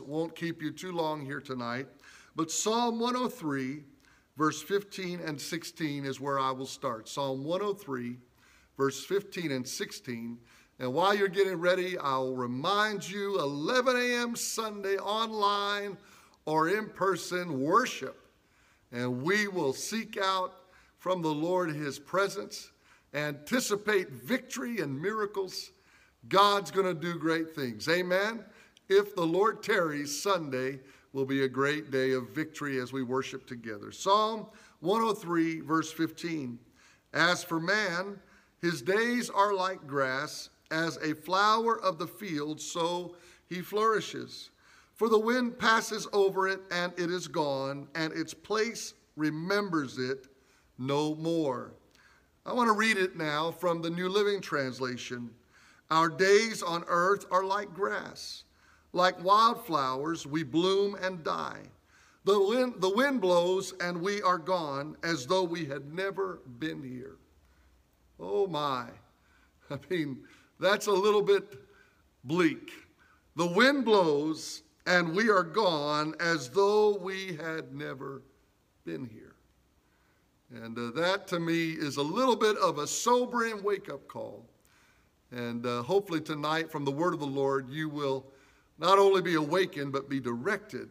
won't keep you too long here tonight, but Psalm 103, verse 15 and 16 is where I will start. Psalm 103, verse 15 and 16. And while you're getting ready, I'll remind you 11 a.m. Sunday online or in person worship. And we will seek out from the Lord his presence, anticipate victory and miracles. God's going to do great things. Amen. If the Lord tarries, Sunday will be a great day of victory as we worship together. Psalm 103, verse 15. As for man, his days are like grass as a flower of the field, so he flourishes. For the wind passes over it, and it is gone, and its place remembers it no more. I want to read it now from the New Living Translation. Our days on earth are like grass. Like wildflowers, we bloom and die. The wind, the wind blows, and we are gone as though we had never been here. Oh my. I mean, that's a little bit bleak. The wind blows and we are gone as though we had never been here. And uh, that to me is a little bit of a sobering wake up call. And uh, hopefully tonight, from the word of the Lord, you will not only be awakened, but be directed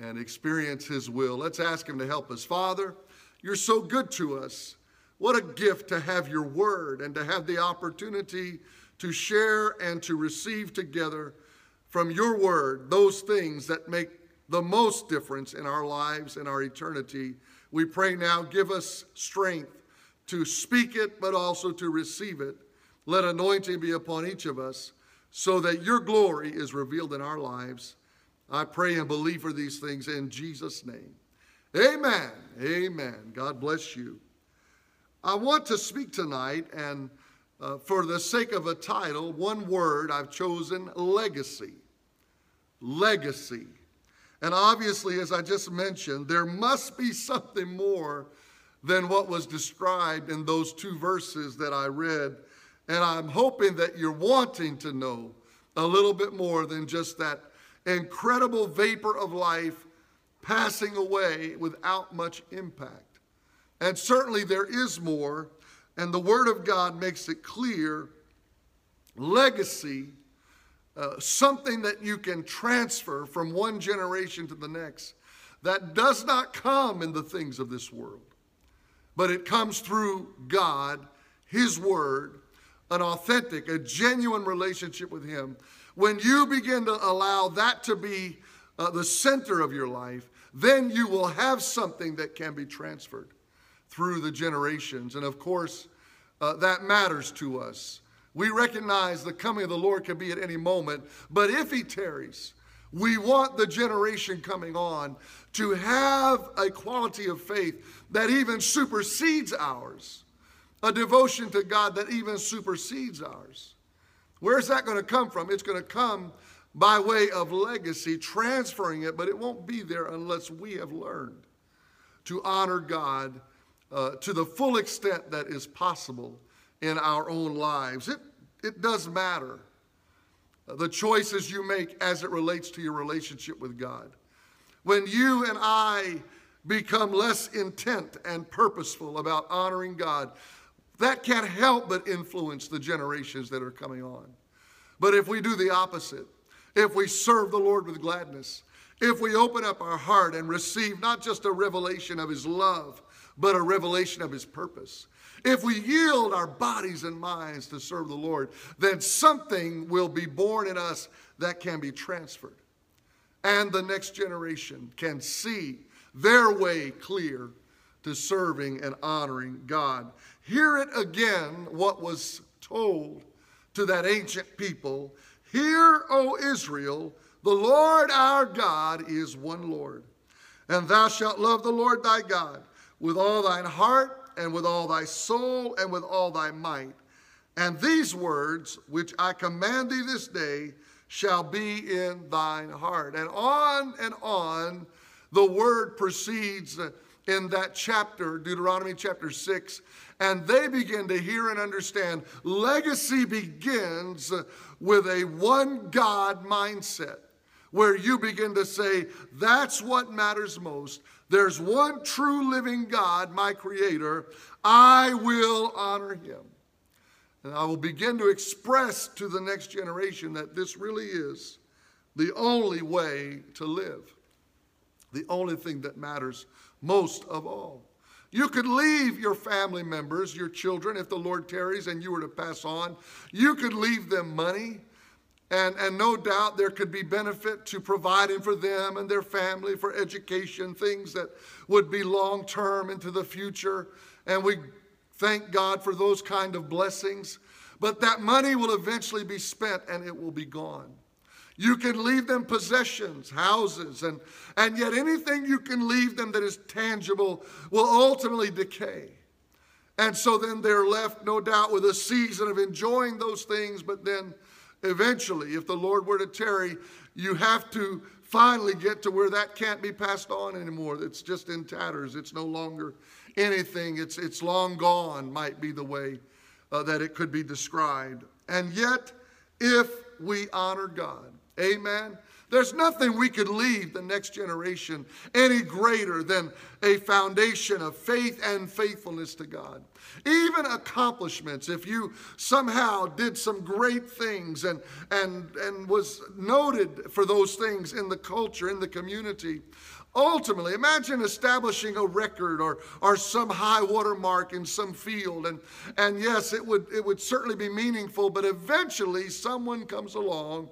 and experience His will. Let's ask Him to help us. Father, you're so good to us. What a gift to have your word and to have the opportunity to share and to receive together from your word those things that make the most difference in our lives and our eternity. We pray now, give us strength to speak it, but also to receive it. Let anointing be upon each of us so that your glory is revealed in our lives. I pray and believe for these things in Jesus' name. Amen. Amen. God bless you. I want to speak tonight, and uh, for the sake of a title, one word I've chosen legacy. Legacy. And obviously, as I just mentioned, there must be something more than what was described in those two verses that I read. And I'm hoping that you're wanting to know a little bit more than just that incredible vapor of life passing away without much impact. And certainly there is more, and the Word of God makes it clear legacy, uh, something that you can transfer from one generation to the next, that does not come in the things of this world, but it comes through God, His Word, an authentic, a genuine relationship with Him. When you begin to allow that to be uh, the center of your life, then you will have something that can be transferred through the generations. And of course, uh, that matters to us. We recognize the coming of the Lord can be at any moment, but if He tarries, we want the generation coming on to have a quality of faith that even supersedes ours, a devotion to God that even supersedes ours. Where's that going to come from? It's going to come by way of legacy, transferring it, but it won't be there unless we have learned to honor God uh, to the full extent that is possible in our own lives. It, it does matter uh, the choices you make as it relates to your relationship with God. When you and I become less intent and purposeful about honoring God, that can't help but influence the generations that are coming on. But if we do the opposite, if we serve the Lord with gladness, if we open up our heart and receive not just a revelation of His love, but a revelation of his purpose. If we yield our bodies and minds to serve the Lord, then something will be born in us that can be transferred. And the next generation can see their way clear to serving and honoring God. Hear it again what was told to that ancient people Hear, O Israel, the Lord our God is one Lord. And thou shalt love the Lord thy God with all thine heart and with all thy soul and with all thy might. And these words which I command thee this day shall be in thine heart. And on and on the word proceeds in that chapter, Deuteronomy chapter 6, and they begin to hear and understand legacy begins with a one God mindset. where you begin to say, That's what matters most. There's one true living God, my Creator. I will honor him. And I will begin to express to the next generation that this really is the only way to live, the only thing that matters most of all. You could leave your family members, your children, if the Lord tarries and you were to pass on. You could leave them money. And, and no doubt there could be benefit to providing for them and their family for education, things that would be long term into the future. And we thank God for those kind of blessings. But that money will eventually be spent and it will be gone. You can leave them possessions, houses, and, and yet anything you can leave them that is tangible will ultimately decay. And so then they're left, no doubt, with a season of enjoying those things, but then eventually, if the Lord were to tarry, you have to finally get to where that can't be passed on anymore. It's just in tatters. It's no longer anything. It's, it's long gone, might be the way uh, that it could be described. And yet, if we honor God, Amen. There's nothing we could leave the next generation any greater than a foundation of faith and faithfulness to God. Even accomplishments, if you somehow did some great things and, and, and was noted for those things in the culture, in the community, ultimately imagine establishing a record or, or some high water mark in some field and, and yes it would, it would certainly be meaningful but eventually someone comes along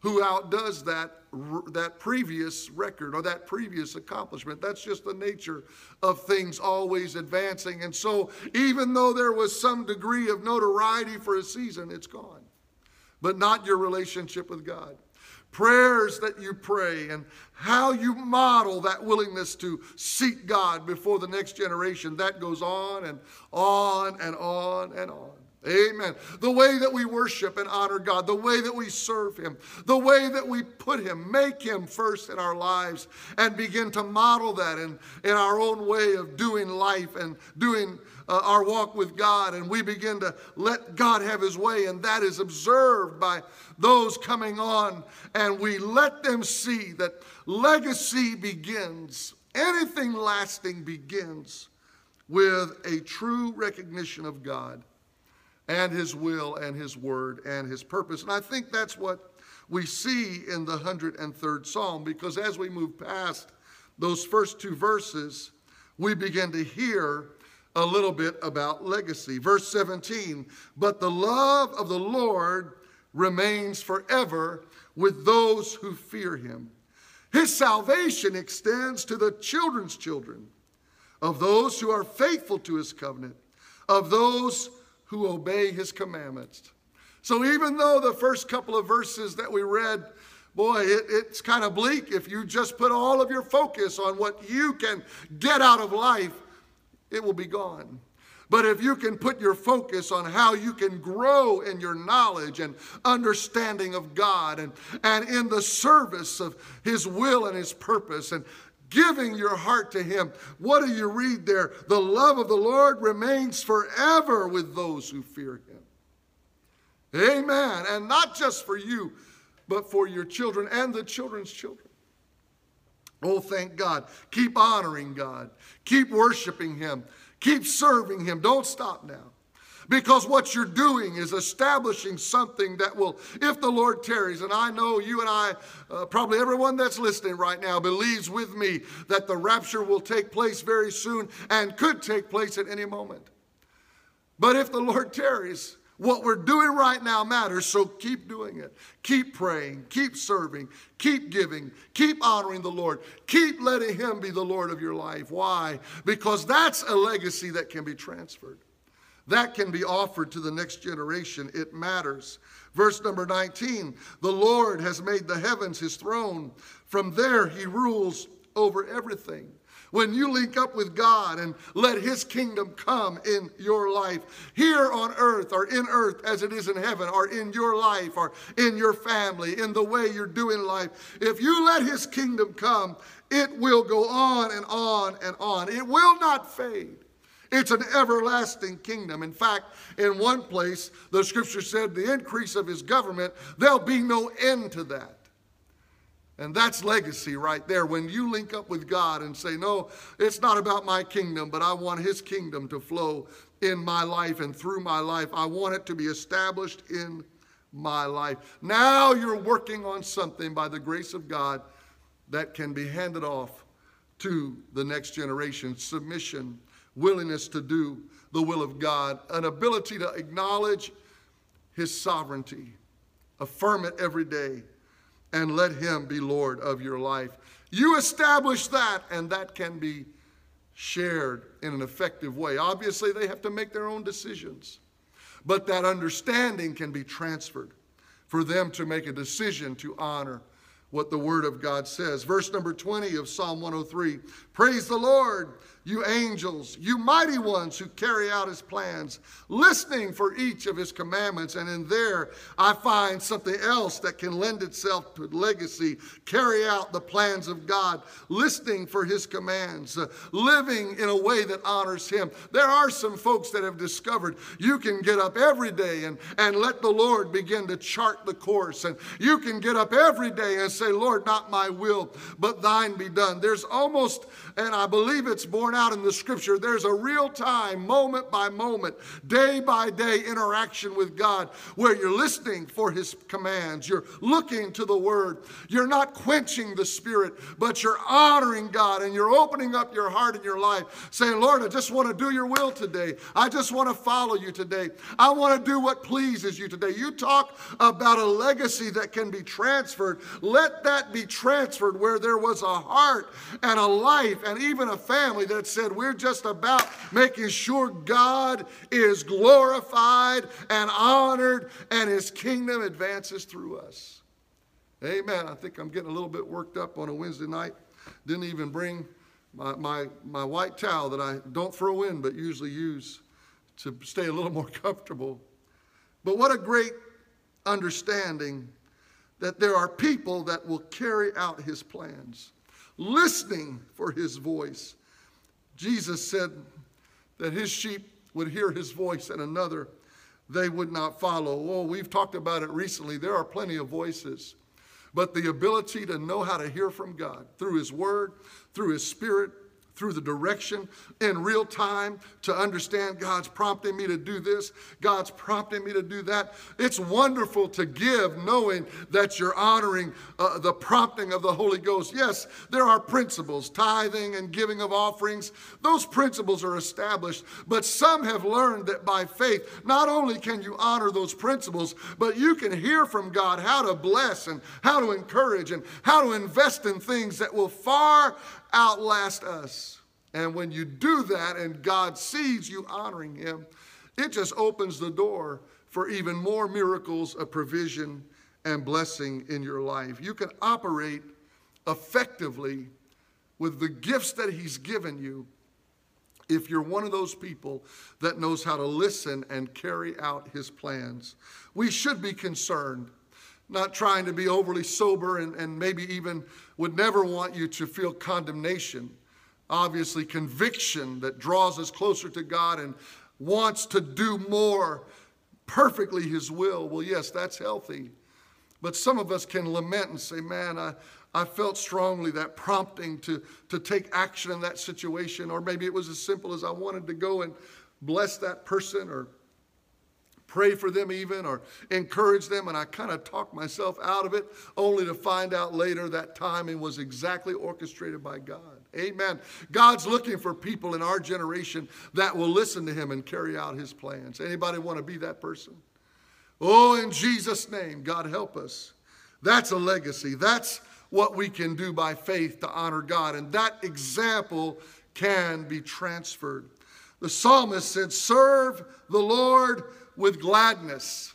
who outdoes that, that previous record or that previous accomplishment. That's just the nature of things always advancing. And so, even though there was some degree of notoriety for a season, it's gone. But not your relationship with God. Prayers that you pray and how you model that willingness to seek God before the next generation, that goes on and on and on and on. Amen. The way that we worship and honor God, the way that we serve Him, the way that we put Him, make Him first in our lives, and begin to model that in, in our own way of doing life and doing uh, our walk with God. And we begin to let God have His way, and that is observed by those coming on. And we let them see that legacy begins, anything lasting begins with a true recognition of God and his will and his word and his purpose. And I think that's what we see in the 103rd Psalm because as we move past those first two verses, we begin to hear a little bit about legacy. Verse 17, but the love of the Lord remains forever with those who fear him. His salvation extends to the children's children, of those who are faithful to his covenant, of those who obey his commandments. So even though the first couple of verses that we read, boy, it, it's kind of bleak if you just put all of your focus on what you can get out of life, it will be gone. But if you can put your focus on how you can grow in your knowledge and understanding of God and, and in the service of His will and His purpose and giving your heart to Him. What do you read there? The love of the Lord remains forever with those who fear Him. Amen. And not just for you, but for your children and the children's children. Oh, thank God. Keep honoring God. Keep worshiping Him. Keep serving Him. Don't stop now. Because what you're doing is establishing something that will, if the Lord tarries, and I know you and I, uh, probably everyone that's listening right now, believes with me that the rapture will take place very soon and could take place at any moment. But if the Lord tarries, what we're doing right now matters, so keep doing it. Keep praying, keep serving, keep giving, keep honoring the Lord, keep letting Him be the Lord of your life. Why? Because that's a legacy that can be transferred. That can be offered to the next generation. It matters. Verse number 19 The Lord has made the heavens his throne. From there, he rules over everything. When you link up with God and let His kingdom come in your life, here on earth or in earth as it is in heaven, or in your life or in your family, in the way you're doing life, if you let His kingdom come, it will go on and on and on. It will not fade. It's an everlasting kingdom. In fact, in one place, the scripture said, the increase of his government, there'll be no end to that. And that's legacy right there. When you link up with God and say, No, it's not about my kingdom, but I want His kingdom to flow in my life and through my life. I want it to be established in my life. Now you're working on something by the grace of God that can be handed off to the next generation. Submission, willingness to do the will of God, an ability to acknowledge His sovereignty, affirm it every day, and let Him be Lord of your life. You establish that, and that can be shared in an effective way. Obviously, they have to make their own decisions, but that understanding can be transferred for them to make a decision to honor what the Word of God says. Verse number 20 of Psalm 103 Praise the Lord you angels, you mighty ones who carry out his plans, listening for each of his commandments. And in there, I find something else that can lend itself to legacy. Carry out the plans of God, listening for his commands, uh, living in a way that honors him. There are some folks that have discovered you can get up every day and, and let the Lord begin to chart the course. And you can get up every day and say, Lord, not my will, but thine be done. There's almost, and I believe it's borne out in the scripture, there's a real time, moment by moment, day by day interaction with God where you're listening for his commands. You're looking to the word. You're not quenching the spirit, but you're honoring God and you're opening up your heart and your life, saying, Lord, I just want to do your will today. I just want to follow you today. I want to do what pleases you today. You talk about a legacy that can be transferred. Let that be transferred where there was a heart and a life and even a family that said, We're just about making sure God is glorified and honored and his kingdom advances through us. Amen. I think I'm getting a little bit worked up on a Wednesday night. Didn't even bring my, my, my white towel that I don't throw in but usually use to stay a little more comfortable. But what a great understanding that there are people that will carry out his plans, listening for his voice, Jesus said that his sheep would hear his voice and another they would not follow. Oh, we've talked about it recently. There are plenty of voices. But the ability to know how to hear from God through his word, through his spirit, through the direction in real time to understand God's prompting me to do this, God's prompting me to do that. It's wonderful to give knowing that you're honoring uh, the prompting of the Holy Ghost. Yes, there are principles, tithing and giving of offerings. Those principles are established, but some have learned that by faith, not only can you honor those principles, but you can hear from God how to bless and how to encourage and how to invest in things that will far outlast us. And when you do that and God sees you honoring Him, it just opens the door for even more miracles of provision and blessing in your life. You can operate effectively with the gifts that He's given you if you're one of those people that knows how to listen and carry out His plans. We should be concerned not trying to be overly sober and, and maybe even would never want you to feel condemnation. Obviously, conviction that draws us closer to God and wants to do more perfectly His will. Well, yes, that's healthy. But some of us can lament and say, man, I, I felt strongly that prompting to, to take action in that situation. Or maybe it was as simple as I wanted to go and bless that person or pray for them even or encourage them and i kind of talked myself out of it only to find out later that timing was exactly orchestrated by god. Amen. God's looking for people in our generation that will listen to him and carry out his plans. Anybody want to be that person? Oh in jesus name god help us. That's a legacy. That's what we can do by faith to honor god and that example can be transferred. The psalmist said serve the lord with gladness.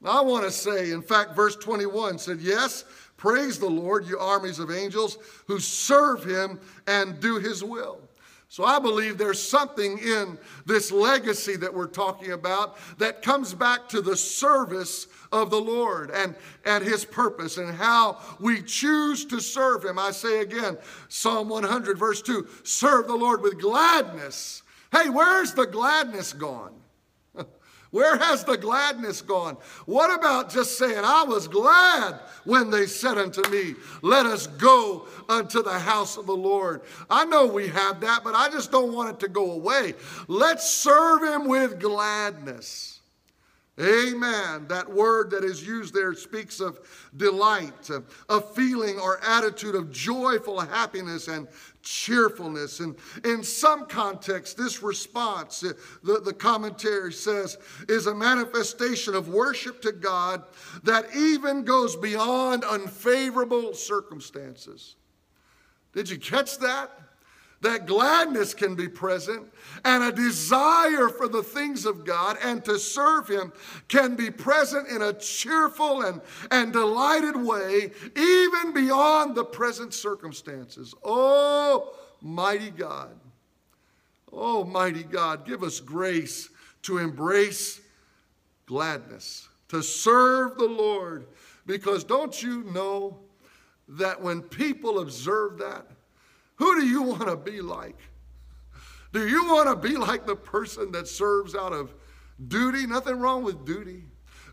Now, I want to say, in fact, verse 21 said, Yes, praise the Lord, you armies of angels who serve him and do his will. So I believe there's something in this legacy that we're talking about that comes back to the service of the Lord and, and his purpose and how we choose to serve him. I say again, Psalm 100, verse 2 serve the Lord with gladness. Hey, where's the gladness gone? Where has the gladness gone? What about just saying, I was glad when they said unto me, Let us go unto the house of the Lord? I know we have that, but I just don't want it to go away. Let's serve him with gladness. Amen. That word that is used there speaks of delight, a feeling or attitude of joyful happiness and cheerfulness. And in some context, this response, uh, the, the commentary says, is a manifestation of worship to God that even goes beyond unfavorable circumstances. Did you catch that? That gladness can be present and a desire for the things of God and to serve Him can be present in a cheerful and, and delighted way, even beyond the present circumstances. Oh, mighty God. Oh, mighty God, give us grace to embrace gladness, to serve the Lord. Because don't you know that when people observe that, who do you want to be like? Do you want to be like the person that serves out of duty? Nothing wrong with duty.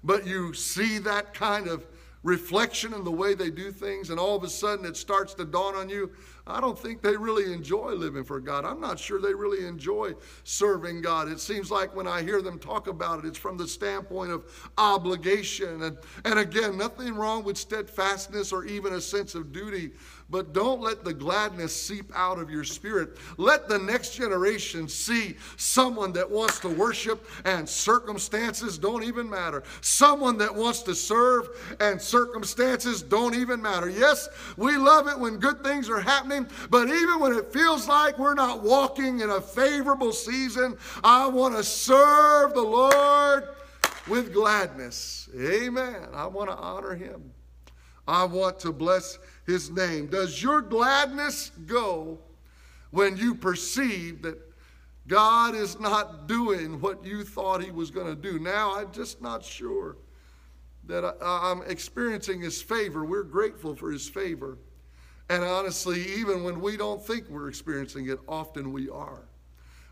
But you see that kind of reflection in the way they do things, and all of a sudden it starts to dawn on you I don't think they really enjoy living for God. I'm not sure they really enjoy serving God. It seems like when I hear them talk about it, it's from the standpoint of obligation. And, and again, nothing wrong with steadfastness or even a sense of duty, but don't let the gladness seep out of your spirit. Let the next generation see someone that wants to worship and circumstances don't even matter. Someone that wants to serve and circumstances don't even matter. Yes, we love it when good things are happening, but even when it feels like we're not walking in a favorable season, I want to serve the Lord with gladness. Amen. I want to honor him. I want to bless his name. Does your gladness go when you perceive that God is not doing what you thought he was going to do? Now, I'm just not sure that I, am experiencing his favor. We're grateful for his favor. And honestly, even when we don't think we're experiencing it, often we are.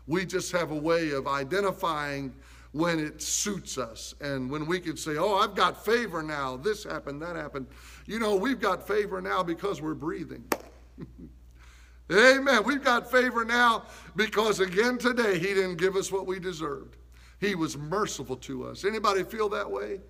We just have a way of identifying when it suits us and when we can say, Oh, I've got favor now. This happened, that happened. You know, we've got favor now because we're breathing. Amen. We've got favor now because again today he didn't give us what we deserved. He was merciful to us. Anybody feel that way?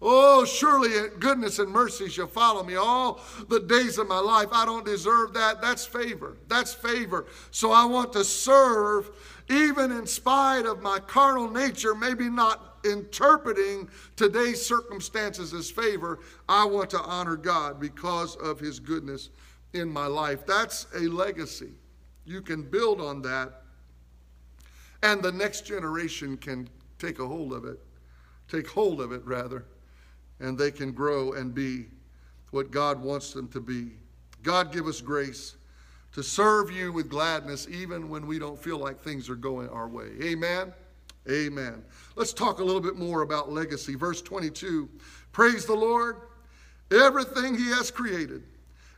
Oh, surely goodness and mercy shall follow me all the days of my life. I don't deserve that. That's favor. That's favor. So I want to serve even in spite of my carnal nature, maybe not interpreting today's circumstances as favor, I want to honor God because of his goodness in my life. That's a legacy. You can build on that, and the next generation can take a hold of it, take hold of it rather, and they can grow and be what God wants them to be. God give us grace to serve you with gladness even when we don't feel like things are going our way. Amen. Amen. Let's talk a little bit more about legacy. Verse 22 Praise the Lord, everything He has created,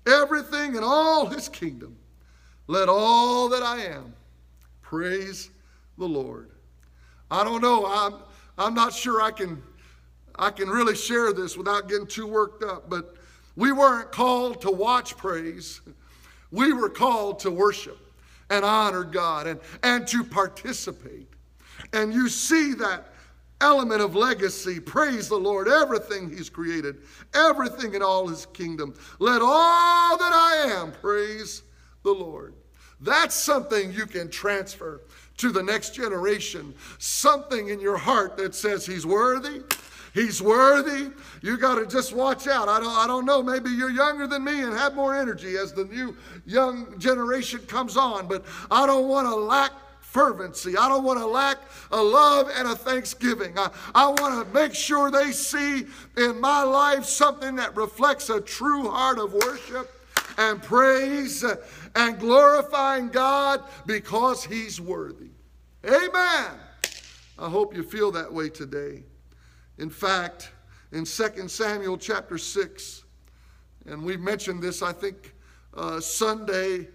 everything in all His kingdom. Let all that I am praise the Lord. I don't know. I'm, I'm not sure I can, I can really share this without getting too worked up, but we weren't called to watch praise. We were called to worship and honor God and, and to participate. And you see that element of legacy. Praise the Lord. Everything He's created, everything in all His kingdom. Let all that I am praise the Lord. That's something you can transfer to the next generation. Something in your heart that says He's worthy. He's worthy. You got to just watch out. I don't, I don't know. Maybe you're younger than me and have more energy as the new young generation comes on, but I don't want to lack fervency. I don't want to lack a love and a thanksgiving. I, I want to make sure they see in my life something that reflects a true heart of worship and praise and glorifying God because He's worthy. Amen. I hope you feel that way today. In fact, in 2 Samuel chapter 6, and we've mentioned this, I think, uh, Sunday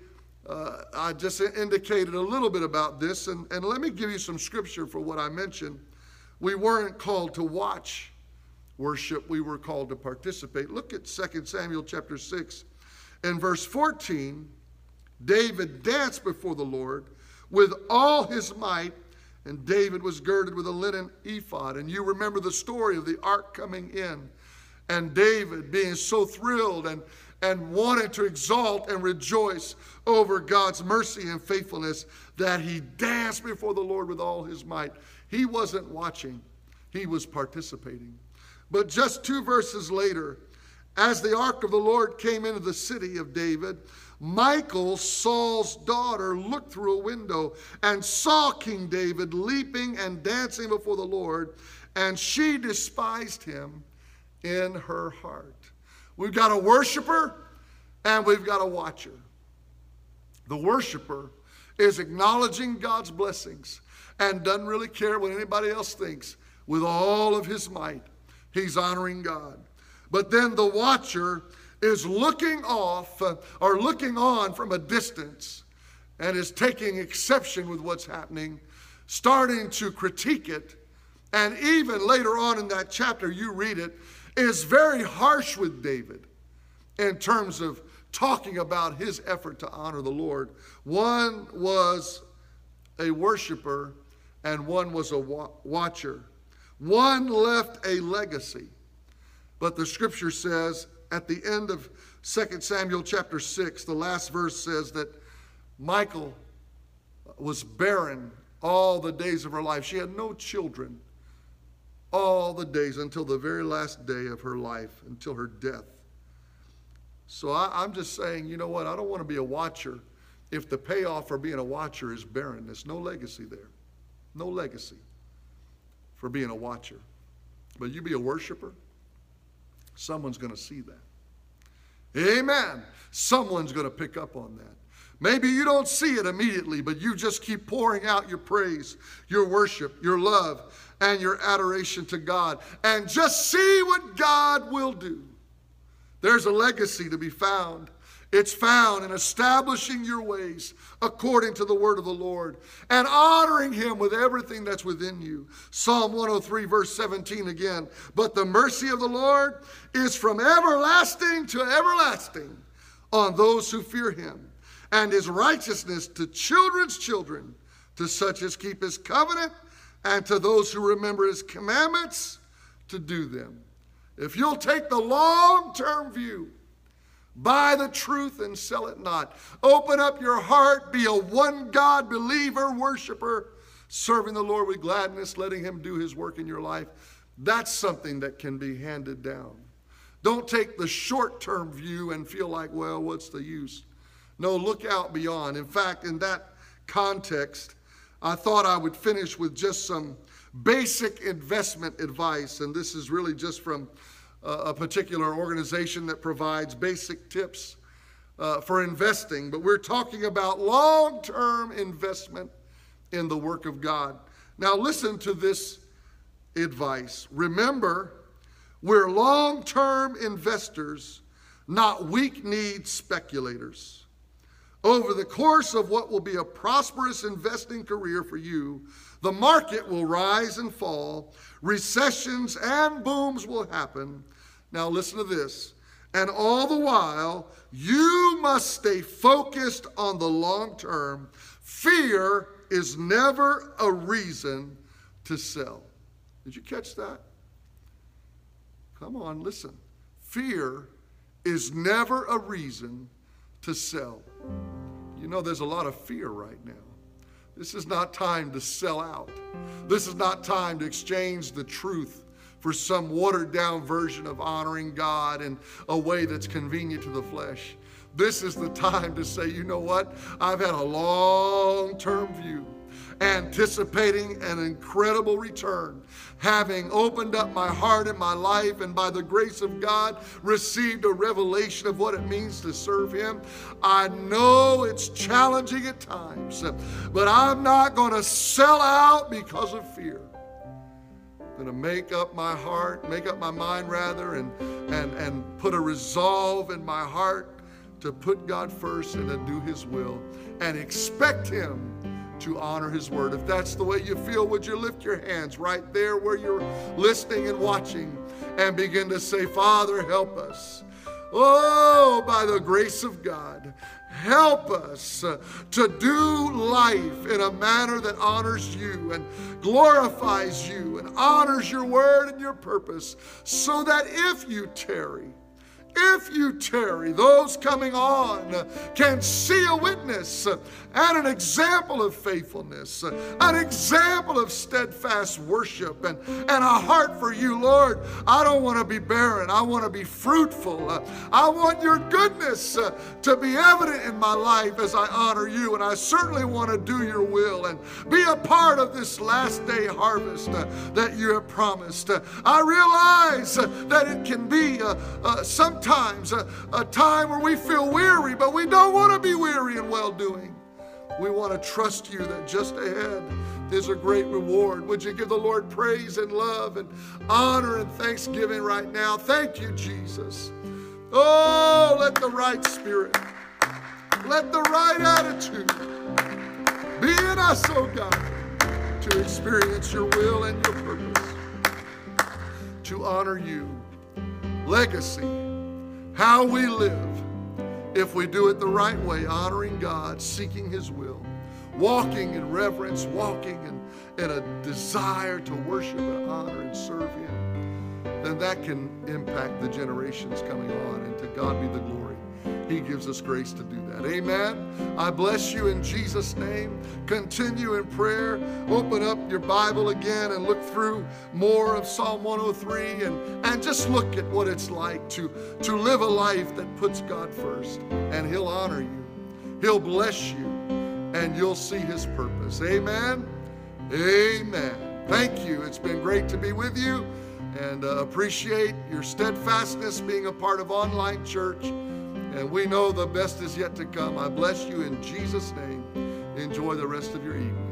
uh, I just indicated a little bit about this, and, and let me give you some scripture for what I mentioned. We weren't called to watch worship, we were called to participate. Look at 2 Samuel chapter 6 and verse 14. David danced before the Lord with all his might, and David was girded with a linen ephod. And you remember the story of the ark coming in, and David being so thrilled and, and wanted to exalt and rejoice over God's mercy and faithfulness that he danced before the Lord with all his might. He wasn't watching, he was participating. But just two verses later, as the ark of the Lord came into the city of David, Michal, Saul's daughter, looked through a window and saw King David leaping and dancing before the Lord, and she despised him in her heart. We've got a worshiper and we've got a watcher. The worshiper is acknowledging God's blessings and doesn't really care what anybody else thinks with all of his might. He's honoring God. But then the watcher is looking off uh, or looking on from a distance and is taking exception with what's happening, starting to critique it. And even later on in that chapter, you read it, is very harsh with David in terms of talking about his effort to honor the Lord. One was a worshiper, and one was a watcher. One left a legacy. But the scripture says at the end of 2 Samuel chapter 6, the last verse says that Michal was barren all the days of her life. She had no children all the days until the very last day of her life, until her death. So I, am just saying, you know what? I don't want to be a watcher if the payoff for being a watcher is barrenness. No legacy there. No legacy for being a watcher. But you be a worshiper, someone's going to see that. Amen. Someone's going to pick up on that. Maybe you don't see it immediately, but you just keep pouring out your praise, your worship, your love, and your adoration to God, and just see what God will do. There's a legacy to be found. It's found in establishing your ways according to the word of the Lord and honoring him with everything that's within you. Psalm 103, verse 17 again. But the mercy of the Lord is from everlasting to everlasting on those who fear him, and his righteousness to children's children, to such as keep his covenant, and to those who remember his commandments to do them. If you'll take the long term view, buy the truth and sell it not. Open up your heart, be a one God believer, worshiper, serving the Lord with gladness, letting Him do His work in your life. That's something that can be handed down. Don't take the short term view and feel like, well, what's the use? No, look out beyond. In fact, in that context, I thought I would finish with just some basic investment advice, and this is really just from a particular organization that provides basic tips uh, for investing, but we're talking about long term investment in the work of God. Now, listen to this advice. Remember, we're long term investors, not weak need speculators. Over the course of what will be a prosperous investing career for you, the market will rise and fall, recessions and booms will happen. Now, listen to this. And all the while, you must stay focused on the long term. Fear is never a reason to sell. Did you catch that? Come on, listen. Fear is never a reason to sell. You know, there's a lot of fear right now. This is not time to sell out. This is not time to exchange the truth for some watered down version of honoring God in a way that's convenient to the flesh. This is the time to say, you know what? I've had a long term view anticipating an incredible return, having opened up my heart and my life, and by the grace of God, received a revelation of what it means to serve Him. I know it's challenging at times, but I'm not going to sell out because of fear. I'm going to make up my heart, make up my mind rather, and, and, and put a resolve in my heart to put God first and to do His will and expect Him to honor His word. If that's the way you feel, would you lift your hands right there where you're listening and watching and begin to say, Father, help us. Oh, by the grace of God, help us to do life in a manner that honors you and glorifies you and honors your word and your purpose, so that if you tarry, if you tarry, those coming on can see a witness and an example of faithfulness, an example of steadfast worship, and, and a heart for you, Lord. I don't want to be barren. I want to be fruitful. I want your goodness to be evident in my life as I honor you, and I certainly want to do your will and be a part of this last day harvest that you have promised. I realize that it can be uh, uh, sometimes sometimes a, a time where we feel weary, but we don't want to be weary in well doing. We want to trust you that just ahead is a great reward. Would you give the Lord praise and love and honor and thanksgiving right now? Thank you, Jesus. Oh, let the right spirit, let the right attitude be in us, oh God, to experience your will and your purpose, to honor you. Legacy how we live if we do it the right way, honoring God, seeking His will, walking in reverence, walking in, in a desire to worship and honor and serve Him, then that can impact the generations coming on. And to God be the glory. He gives us grace to do that. Amen. I bless you in Jesus' name. Continue in prayer. Open up your Bible again and look through more of Psalm 103 and, and just look at what it's like to, to live a life that puts God first. And He'll honor you, He'll bless you, and you'll see His purpose. Amen. Amen. Thank you. It's been great to be with you and uh, appreciate your steadfastness being a part of online church. And we know the best is yet to come. I bless you in Jesus' name. Enjoy the rest of your evening.